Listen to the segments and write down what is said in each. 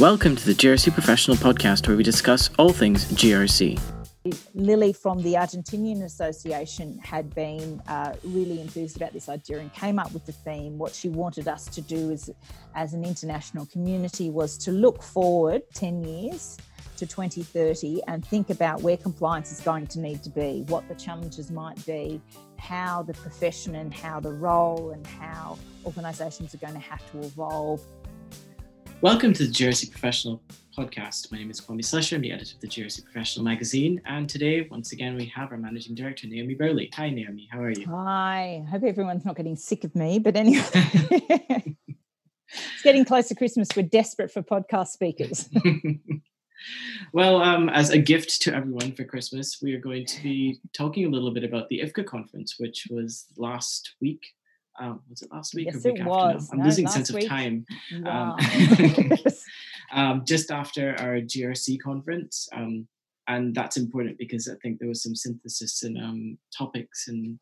Welcome to the GRC Professional Podcast, where we discuss all things GRC. Lily from the Argentinian Association had been uh, really enthused about this idea and came up with the theme. What she wanted us to do as, as an international community was to look forward 10 years to 2030 and think about where compliance is going to need to be, what the challenges might be, how the profession and how the role and how organisations are going to have to evolve Welcome to the GRC Professional Podcast. My name is Kwame Slusher. I'm the editor of the GRC Professional magazine. And today, once again, we have our managing director, Naomi Burley. Hi, Naomi. How are you? Hi. I Hope everyone's not getting sick of me. But anyway, it's getting close to Christmas. We're desperate for podcast speakers. well, um, as a gift to everyone for Christmas, we are going to be talking a little bit about the IFCA conference, which was last week um, was it last week yes, or week it was. I'm no, losing sense week. of time. Wow. Um, um, just after our GRC conference. Um, and that's important because I think there was some synthesis and um, topics and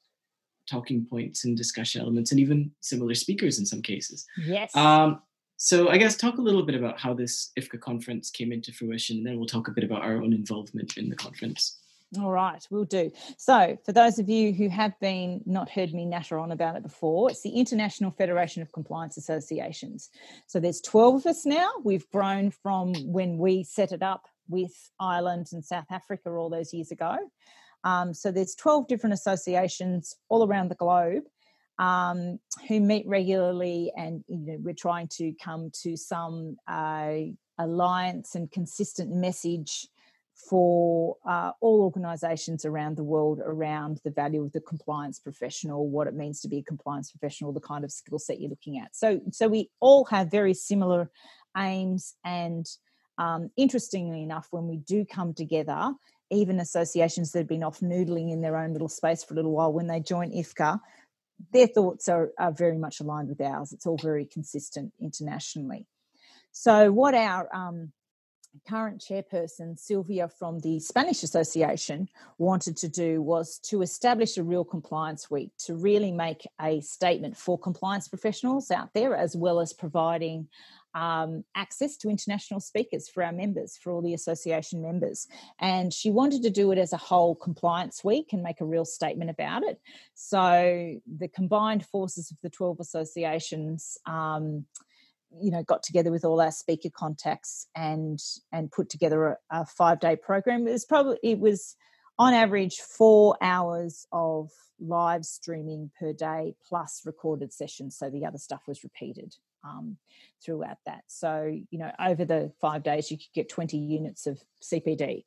talking points and discussion elements and even similar speakers in some cases. Yes. Um, so I guess talk a little bit about how this IFCA conference came into fruition, and then we'll talk a bit about our own involvement in the conference. All right, we'll do. So, for those of you who have been not heard me natter on about it before, it's the International Federation of Compliance Associations. So, there's 12 of us now. We've grown from when we set it up with Ireland and South Africa all those years ago. Um, so, there's 12 different associations all around the globe um, who meet regularly, and you know, we're trying to come to some uh, alliance and consistent message for uh, all organisations around the world around the value of the compliance professional, what it means to be a compliance professional, the kind of skill set you're looking at. So, so we all have very similar aims, and um, interestingly enough, when we do come together, even associations that have been off noodling in their own little space for a little while, when they join IFCA, their thoughts are, are very much aligned with ours. It's all very consistent internationally. So, what our um, current chairperson, Sylvia from the Spanish Association, wanted to do was to establish a real compliance week to really make a statement for compliance professionals out there, as well as providing um, access to international speakers for our members, for all the association members. And she wanted to do it as a whole compliance week and make a real statement about it. So the combined forces of the 12 associations. Um, you know got together with all our speaker contacts and and put together a, a five day program. It was probably it was on average four hours of live streaming per day plus recorded sessions so the other stuff was repeated um, throughout that. So you know over the five days you could get 20 units of cpd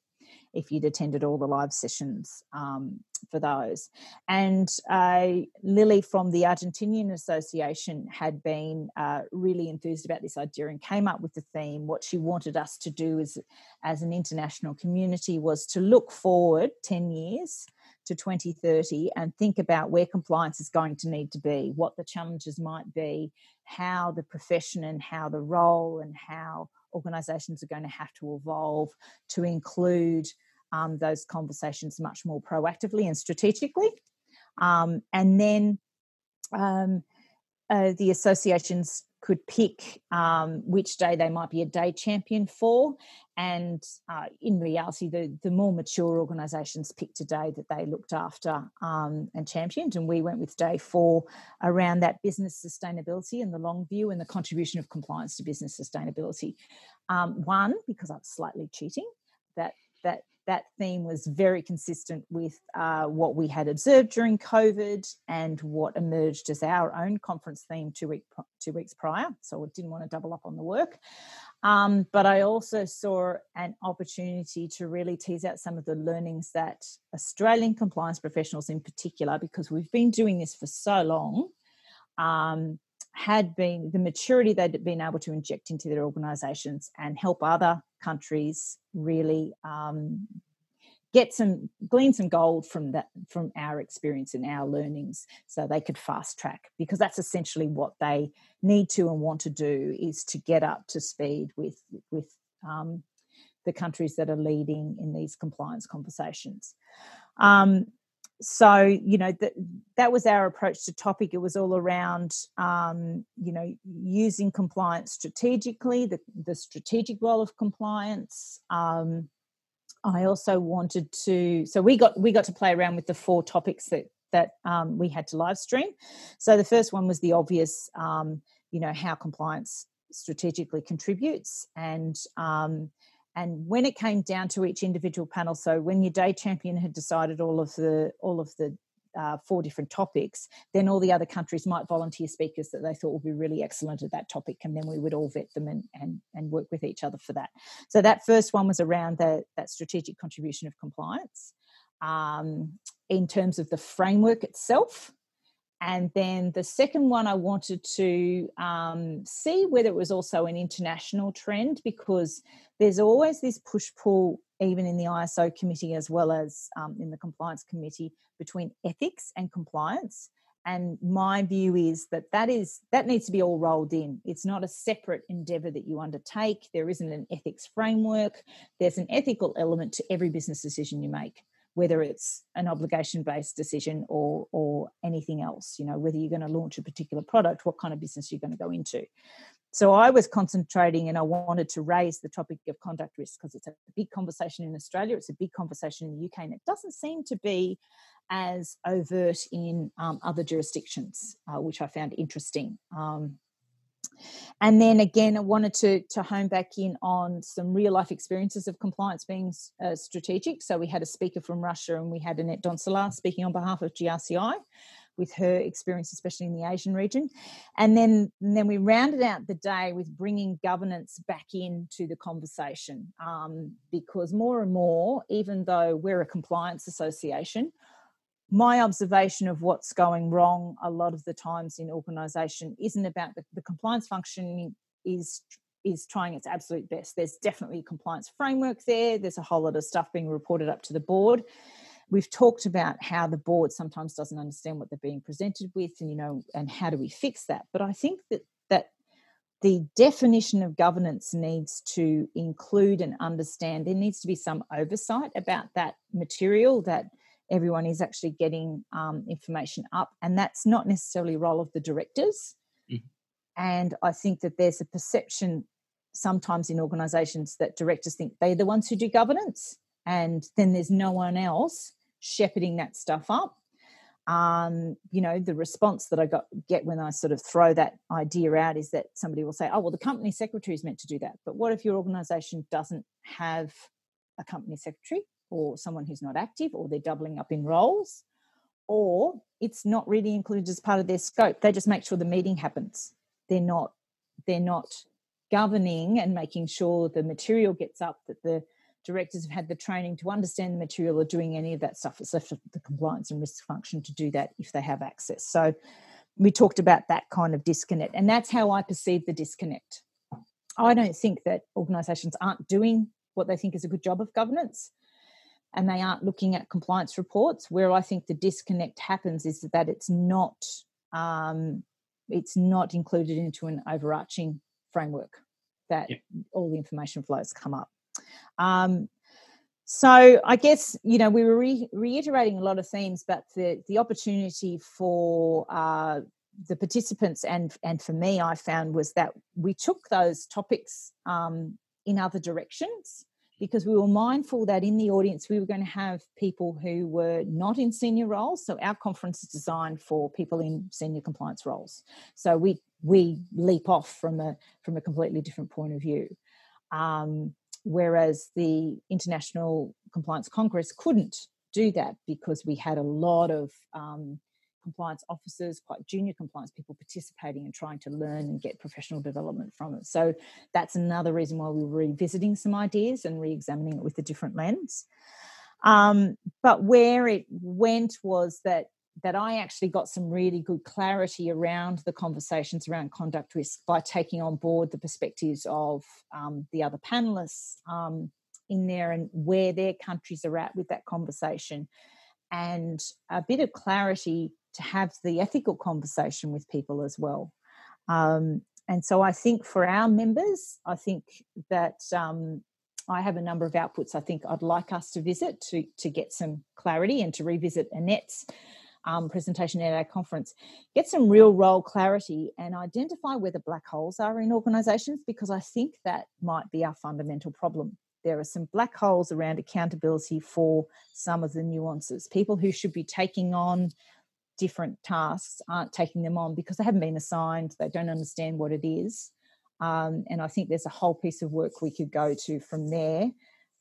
if you'd attended all the live sessions um, for those. And uh, Lily from the Argentinian Association had been uh, really enthused about this idea and came up with the theme. What she wanted us to do as, as an international community was to look forward 10 years to 2030 and think about where compliance is going to need to be, what the challenges might be, how the profession and how the role and how organisations are going to have to evolve to include um, those conversations much more proactively and strategically. Um, and then um, uh, the associations could pick um, which day they might be a day champion for. And uh, in reality, the, the more mature organisations picked a day that they looked after um, and championed. And we went with day four around that business sustainability and the long view and the contribution of compliance to business sustainability. Um, one, because I was slightly cheating, that that that theme was very consistent with uh, what we had observed during COVID and what emerged as our own conference theme two, week, two weeks prior. So I didn't want to double up on the work. Um, but I also saw an opportunity to really tease out some of the learnings that Australian compliance professionals, in particular, because we've been doing this for so long, um, had been the maturity they'd been able to inject into their organisations and help other countries really um, get some glean some gold from that from our experience and our learnings so they could fast track because that's essentially what they need to and want to do is to get up to speed with with um, the countries that are leading in these compliance conversations. Um, so you know that that was our approach to topic. It was all around um, you know using compliance strategically the, the strategic role of compliance. Um, i also wanted to so we got we got to play around with the four topics that that um, we had to live stream. So the first one was the obvious um, you know how compliance strategically contributes and um, and when it came down to each individual panel so when your day champion had decided all of the all of the uh, four different topics, then all the other countries might volunteer speakers that they thought would be really excellent at that topic, and then we would all vet them and and, and work with each other for that. So that first one was around the, that strategic contribution of compliance um, in terms of the framework itself. And then the second one, I wanted to um, see whether it was also an international trend because there's always this push pull, even in the ISO committee as well as um, in the compliance committee, between ethics and compliance. And my view is that that is that needs to be all rolled in. It's not a separate endeavour that you undertake. There isn't an ethics framework. There's an ethical element to every business decision you make whether it's an obligation based decision or or anything else you know whether you're going to launch a particular product what kind of business you're going to go into. So i was concentrating and i wanted to raise the topic of conduct risk because it's a big conversation in australia it's a big conversation in the uk and it doesn't seem to be as overt in um, other jurisdictions uh, which i found interesting. Um, and then again, I wanted to, to hone back in on some real life experiences of compliance being uh, strategic. So we had a speaker from Russia and we had Annette Donsela speaking on behalf of GRCI with her experience, especially in the Asian region. And then, and then we rounded out the day with bringing governance back into the conversation um, because more and more, even though we're a compliance association, my observation of what's going wrong a lot of the times in organisation isn't about the, the compliance function is is trying its absolute best. There's definitely a compliance framework there. There's a whole lot of stuff being reported up to the board. We've talked about how the board sometimes doesn't understand what they're being presented with, and you know, and how do we fix that? But I think that that the definition of governance needs to include and understand. There needs to be some oversight about that material that everyone is actually getting um, information up, and that's not necessarily role of the directors. Mm-hmm. And I think that there's a perception sometimes in organisations that directors think they're the ones who do governance, and then there's no one else shepherding that stuff up. Um, you know, the response that I got get when I sort of throw that idea out is that somebody will say, "Oh, well, the company secretary is meant to do that." But what if your organisation doesn't have a company secretary? Or someone who's not active or they're doubling up in roles or it's not really included as part of their scope. They just make sure the meeting happens. They're not they're not governing and making sure the material gets up that the directors have had the training to understand the material or doing any of that stuff. It's left to the compliance and risk function to do that if they have access. So we talked about that kind of disconnect and that's how i perceive the disconnect. I don't think that organizations aren't doing what they think is a good job of governance and they aren't looking at compliance reports. Where I think the disconnect happens is that it's not um, it's not included into an overarching framework that yeah. all the information flows come up. Um, so I guess you know we were re- reiterating a lot of themes, but the the opportunity for uh, the participants and and for me, I found was that we took those topics um, in other directions because we were mindful that in the audience we were going to have people who were not in senior roles. So our conference is designed for people in senior compliance roles. So we we leap off from a from a completely different point of view. Um, whereas the International Compliance Congress couldn't do that because we had a lot of um, compliance officers, quite junior compliance people participating and trying to learn and get professional development from it. So that's another reason why we were revisiting some ideas and re examining it with a different lens. Um, but where it went was that that I actually got some really good clarity around the conversations around conduct risk by taking on board the perspectives of um, the other panelists um, in there and where their countries are at with that conversation, and a bit of clarity to have the ethical conversation with people as well. Um, and so I think for our members, I think that um, I have a number of outputs I think I'd like us to visit to, to get some clarity and to revisit Annette's um, presentation at our conference, get some real role clarity and identify where the black holes are in organisations because I think that might be our fundamental problem. There are some black holes around accountability for some of the nuances. People who should be taking on different tasks aren't taking them on because they haven't been assigned, they don't understand what it is. Um, and I think there's a whole piece of work we could go to from there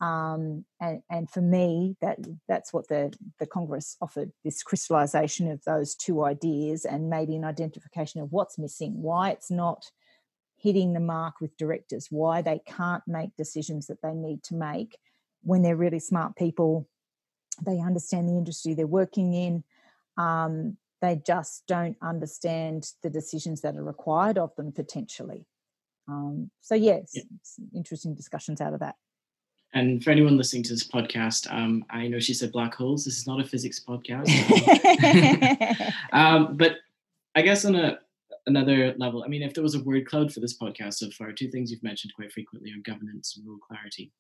um, and, and for me, that that's what the, the Congress offered this crystallization of those two ideas and maybe an identification of what's missing, why it's not hitting the mark with directors, why they can't make decisions that they need to make when they're really smart people. They understand the industry they're working in. Um, they just don't understand the decisions that are required of them potentially. Um, so, yes, yeah. interesting discussions out of that. And for anyone listening to this podcast, um, I know she said black holes. This is not a physics podcast. um, but I guess on a another level, I mean, if there was a word cloud for this podcast so far, two things you've mentioned quite frequently are governance and role clarity.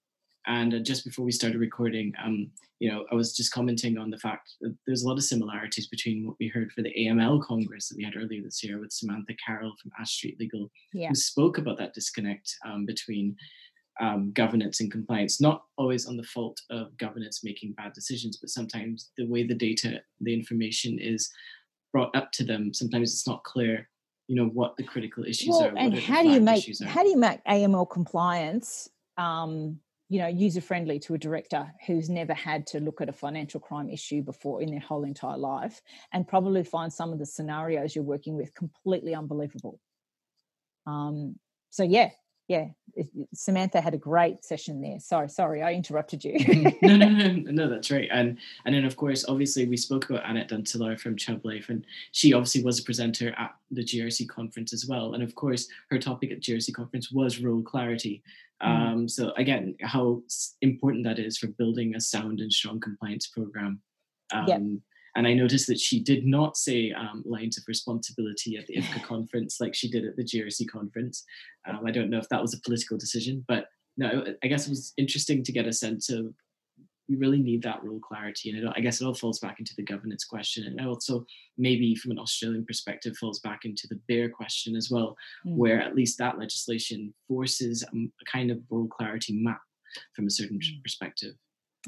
And uh, just before we started recording, um, you know, I was just commenting on the fact that there's a lot of similarities between what we heard for the AML Congress that we had earlier this year with Samantha Carroll from Ash Street Legal, yeah. who spoke about that disconnect um, between um, governance and compliance, not always on the fault of governance making bad decisions, but sometimes the way the data, the information is brought up to them, sometimes it's not clear, you know, what the critical issues well, are. And how do you make how do you make AML compliance, um, you know, user friendly to a director who's never had to look at a financial crime issue before in their whole entire life, and probably find some of the scenarios you're working with completely unbelievable. Um, so yeah, yeah, Samantha had a great session there. Sorry, sorry, I interrupted you. No, no, no, no, that's right. And and then of course, obviously, we spoke about Annette Duntiller from Chubb Life, and she obviously was a presenter at the GRC conference as well. And of course, her topic at GRC conference was role clarity. Mm. Um, so again, how important that is for building a sound and strong compliance program. Um. And I noticed that she did not say um, lines of responsibility at the IFCA conference like she did at the GRC conference. Um, I don't know if that was a political decision, but no, I guess it was interesting to get a sense of we really need that role clarity. And it, I guess it all falls back into the governance question. And also, maybe from an Australian perspective, falls back into the BEAR question as well, mm. where at least that legislation forces a, a kind of role clarity map from a certain mm. perspective.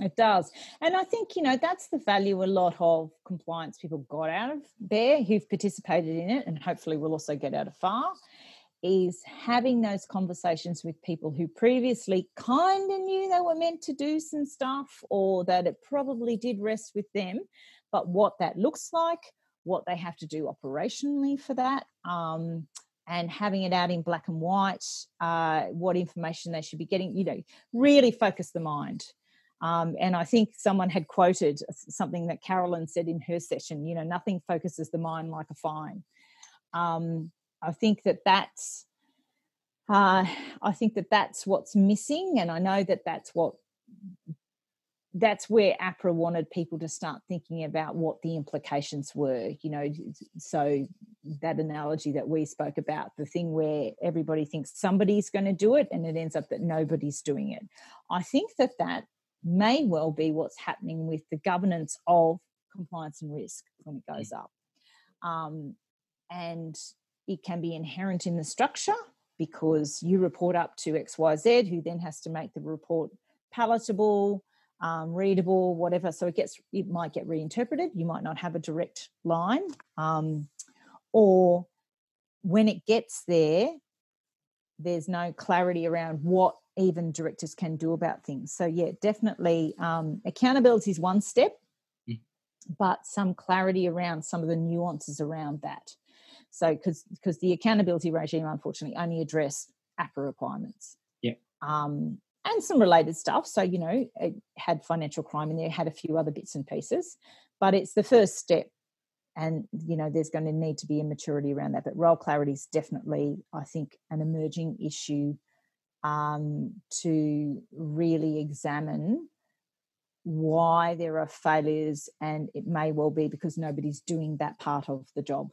It does. And I think, you know, that's the value a lot of compliance people got out of there who've participated in it and hopefully will also get out of FAR is having those conversations with people who previously kind of knew they were meant to do some stuff or that it probably did rest with them, but what that looks like, what they have to do operationally for that, um, and having it out in black and white, uh, what information they should be getting, you know, really focus the mind um, and I think someone had quoted something that Carolyn said in her session, you know, nothing focuses the mind like a fine. Um, I think that that's, uh, I think that that's what's missing. And I know that that's what, that's where APRA wanted people to start thinking about what the implications were, you know, so that analogy that we spoke about, the thing where everybody thinks somebody's going to do it and it ends up that nobody's doing it. I think that that may well be what's happening with the governance of compliance and risk when it goes up. Um, and it can be inherent in the structure because you report up to XYZ, who then has to make the report palatable, um, readable, whatever. So it gets it might get reinterpreted. You might not have a direct line, um, or when it gets there, there's no clarity around what even directors can do about things. So yeah, definitely um, accountability is one step, mm. but some clarity around some of the nuances around that. So because because the accountability regime unfortunately only address APRA requirements. Yeah. Um, and some related stuff. So you know, it had financial crime in there, had a few other bits and pieces, but it's the first step. And you know, there's going to need to be a maturity around that. But role clarity is definitely, I think, an emerging issue um, to really examine why there are failures, and it may well be because nobody's doing that part of the job.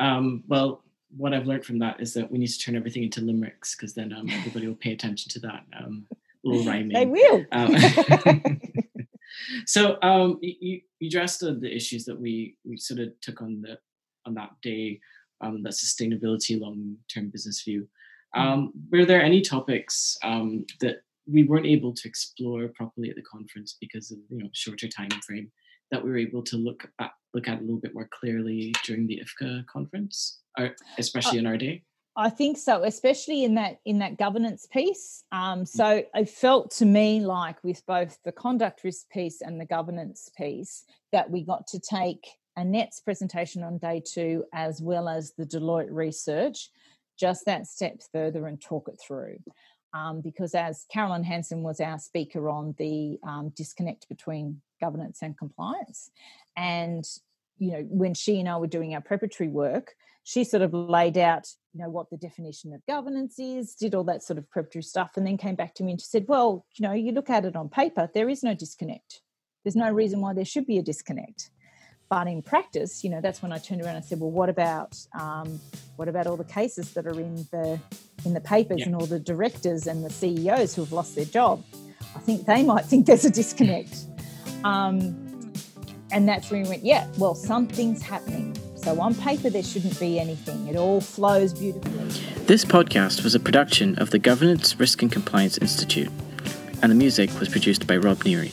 Um, well, what I've learned from that is that we need to turn everything into limericks because then um, everybody will pay attention to that um, little rhyming. They will. Um, so um, you, you addressed the, the issues that we, we sort of took on the on that day, um, that sustainability long term business view. Mm. Um, were there any topics um, that we weren't able to explore properly at the conference because of you know shorter time frame that we were able to look at look at a little bit more clearly during the IFCA conference, or especially uh, in our day? I think so, especially in that in that governance piece. Um, mm. so it felt to me like with both the conduct risk piece and the governance piece that we got to take Annette's presentation on day two, as well as the Deloitte research, just that step further and talk it through. Um, because as Carolyn Hanson was our speaker on the um, disconnect between governance and compliance, and you know when she and I were doing our preparatory work, she sort of laid out you know what the definition of governance is, did all that sort of preparatory stuff, and then came back to me and she said, well, you know, you look at it on paper, there is no disconnect. There's no reason why there should be a disconnect. But in practice, you know, that's when I turned around and said, "Well, what about um, what about all the cases that are in the in the papers yeah. and all the directors and the CEOs who have lost their job? I think they might think there's a disconnect." Um, and that's when we went, "Yeah, well, something's happening." So on paper, there shouldn't be anything. It all flows beautifully. This podcast was a production of the Governance, Risk and Compliance Institute, and the music was produced by Rob Neary.